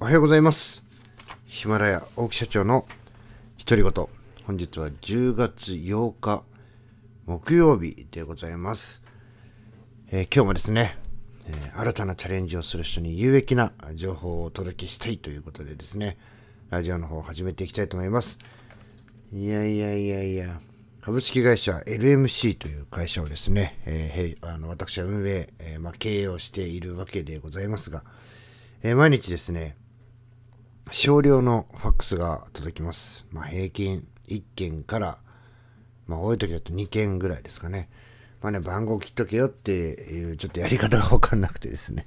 おはようございます。ヒマラヤ大木社長の独り言。本日は10月8日木曜日でございます。えー今日もですね、えー新たなチャレンジをする人に有益な情報をお届けしたいということでですね、ラジオの方を始めていきたいと思います。いやいやいやいや、株式会社 LMC という会社をですね、えーあの私は運営、えまあ、経営をしているわけでございますが、え毎日ですね、少量のファックスが届きます。まあ、平均1件から、まあ、多い時だと2件ぐらいですかね。まあね、番号切っとけよっていう、ちょっとやり方がわかんなくてですね、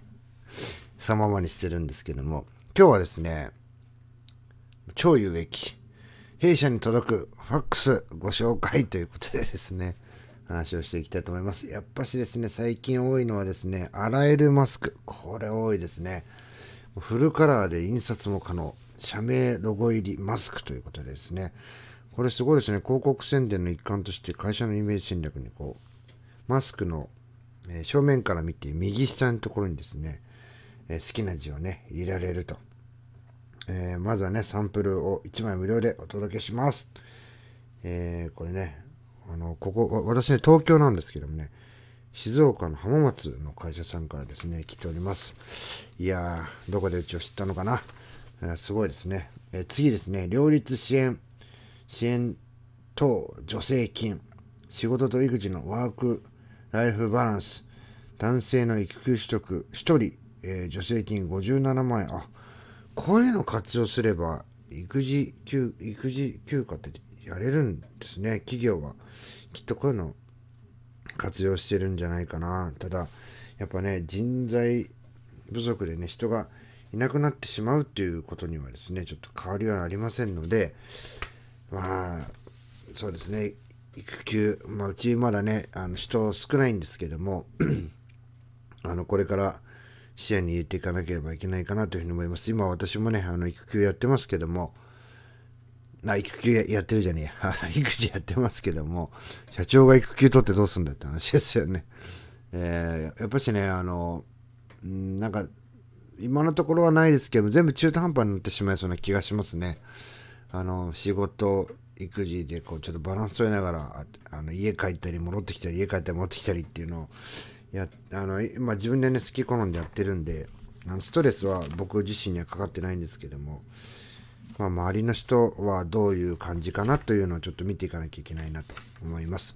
そのままにしてるんですけども、今日はですね、超有益、弊社に届くファックスご紹介ということでですね、話をしていきたいと思います。やっぱしですね、最近多いのはですね、洗えるマスク。これ多いですね。フルカラーで印刷も可能。社名ロゴ入りマスクということでですね。これすごいですね。広告宣伝の一環として会社のイメージ戦略にこう、マスクの、え正面から見て右下のところにですね、え好きな字をね、入れられると。えーまずはね、サンプルを1枚無料でお届けします。えーこれね、あの、ここ、私ね、東京なんですけどもね、静岡の浜松の会社さんからですね、来ております。いやー、どこでうちを知ったのかな。すごいですね。え次ですね、両立支援、支援等助成金、仕事と育児のワークライフバランス、男性の育休取得、1人、えー助成金57万円。あ、こういうの活用すれば、育児休、育児休暇ってやれるんですね、企業は。きっとこういうの活用してるんじゃないかな。ただ、やっぱね、人材不足でね、人がいなくなってしまうっていうことにはですね、ちょっと変わりはありませんので、まあ、そうですね、育休、まあ、うちまだね、あの人少ないんですけども、あの、これから視野に入れていかなければいけないかなというふうに思います。今私もね、あの、育休やってますけども、あ、育休やってるじゃねえや。育児やってますけども、社長が育休取ってどうすんだって話ですよね。えーやっぱしね、あの、んなんか、今のところはないですけど、全部中途半端になってしまいそうな気がしますね。あの、仕事、育児で、こう、ちょっとバランス取りながら、あの家帰ったり、戻ってきたり、家帰ったり、戻ってきたりっていうのを、や、あの、まあ、自分でね、好き好んでやってるんで、あのストレスは僕自身にはかかってないんですけども、まあ、周りの人はどういう感じかなというのをちょっと見ていかなきゃいけないなと思います。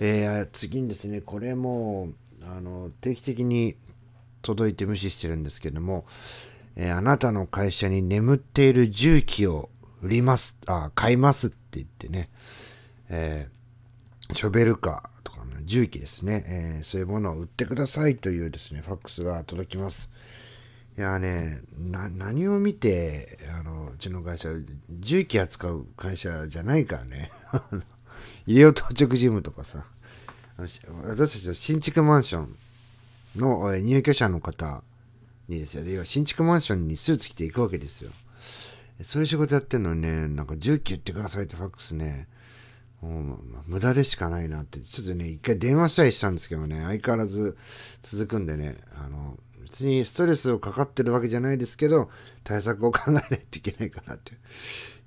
えー次にですね、これもあの定期的に届いて無視してるんですけども、えーあなたの会社に眠っている重機を売ります、あ、買いますって言ってね、えーショベルカーとかの重機ですね、えーそういうものを売ってくださいというですね、ファックスが届きます。いやね、何を見て、ちの会社、重機扱う会社じゃないからね。医療当直事務とかさ、私たちの新築マンションの入居者の方にですよ、要は新築マンションにスーツ着ていくわけですよ。そういう仕事やってんのにね、なんか重機言ってくださいってファックスね、もう無駄でしかないなって、ちょっとね、一回電話したりしたんですけどね、相変わらず続くんでね、あの、別にストレスをかかってるわけじゃないですけど、対策を考えないといけないかなって。い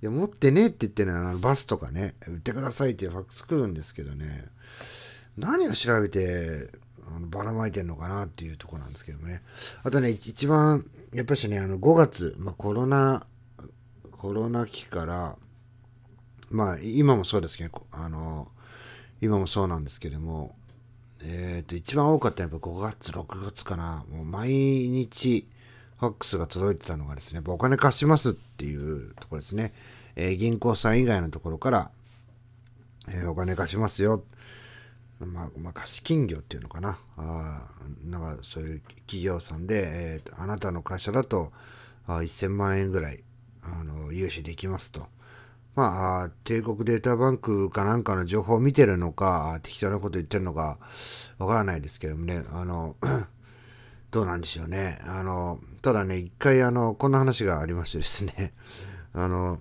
や、持ってねって言ってね、あのバスとかね、売ってくださいってファックス来るんですけどね、何を調べて、あのばらまいてんのかなっていうとこなんですけどもね。あとね、一番、やっぱしね、あの、5月、まあ、コロナ、コロナ期から、まあ、今もそうですけど、あの、今もそうなんですけども、えっ、と、一番多かったのはやっぱ5月、6月かな。もう毎日、ファックスが届いてたのがですね、お金貸しますっていうところですね。えー銀行さん以外のところから、えーお金貸しますよ。まあ、まあ、貸金業っていうのかな。あなんかそういう企業さんで、えーあなたの会社だとあ1000万円ぐらいあの融資できますと。まあ、帝国データバンクかなんかの情報を見てるのか、適当なこと言ってるのか、わからないですけどもね、あの、どうなんでしょうね。あの、ただね、一回あの、こんな話がありましてですね、あの、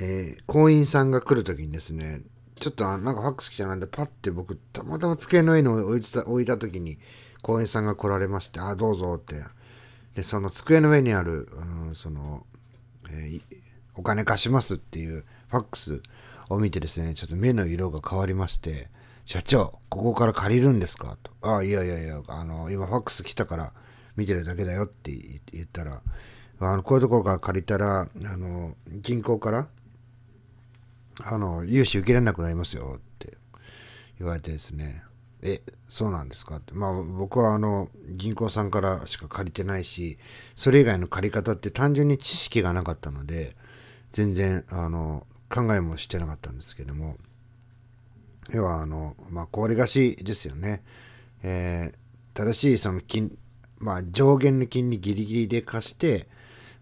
えー、行員さんが来るときにですね、ちょっとなんかファックス来たなんで、パッて僕、たまたま机の上に置いた置いたときに、行員さんが来られまして、あ、どうぞって。で、その机の上にある、うん、その、えー、お金貸しますっていうファックスを見てですね、ちょっと目の色が変わりまして、社長、ここから借りるんですか？と。ああ、いやいやいや、あの、今ファックス来たから見てるだけだよって言ったら、あの、こういうところから借りたら、あの、銀行から、あの、融資受けられなくなりますよって言われてですね、え、そうなんですか？って。まあ僕はあの、銀行さんからしか借りてないし、それ以外の借り方って単純に知識がなかったので、全然、あの、考えもしてなかったんですけども、要はあの、まあ、小割貸しですよね。えー、正しいその金、まあ、上限の金利ギリギリで貸して、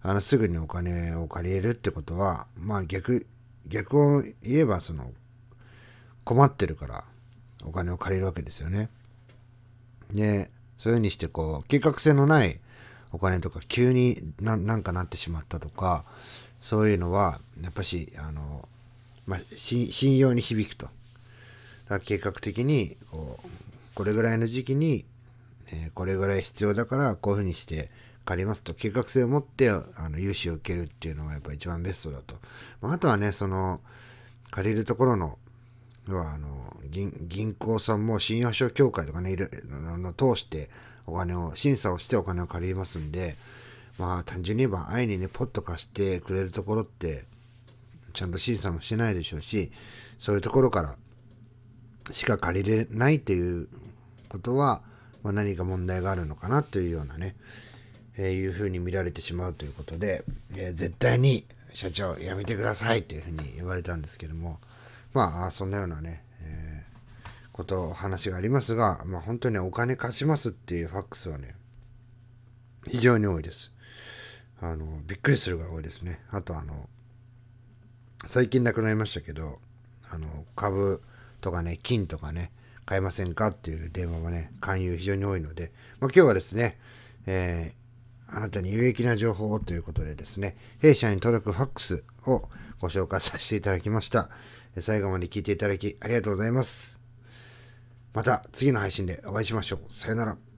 あの、すぐにお金を借りれるってことは、まあ逆、逆を言えばその、困ってるからお金を借りるわけですよね。で、そういうふうにしてこう、計画性のないお金とか急になんかなってしまったとか、そういうのは、やっぱし、あの、まあ、信用に響くと。計画的にこうこれぐらいの時期に、えー、これぐらい必要だからこういうふうにして借りますと計画性を持ってあの融資を受けるっていうのがやっぱ一番ベストだと。まあ、あとはね、その借りるところのはあの銀銀行さんも信用保証協会とかね、いるの通してお金を、審査をしてお金を借りますんで、まあ単純に言えば愛にね、ポッと貸してくれるところって、ちゃんと審査もしないでしょうし、そういうところからしか借りれないっていうことは、まあ、何か問題があるのかなというようなね、えー、いうふうに見られてしまうということで、えー、絶対に社長やめてくださいっていうふうに言われたんですけども、まあ、そんなようなね、えー、こと、話がありますが、まあ本当にお金貸しますっていうファックスはね、非常に多いです。あの、びっくりするが多いですね。あとあの、最近亡くなりましたけど、あの、株、とかね、金とかね、買えませんかっていう電話もね、勧誘非常に多いので、まあ、今日はですね、えー、あなたに有益な情報をということでですね、弊社に届くファックスをご紹介させていただきました。最後まで聞いていただきありがとうございます。また次の配信でお会いしましょう。さよなら。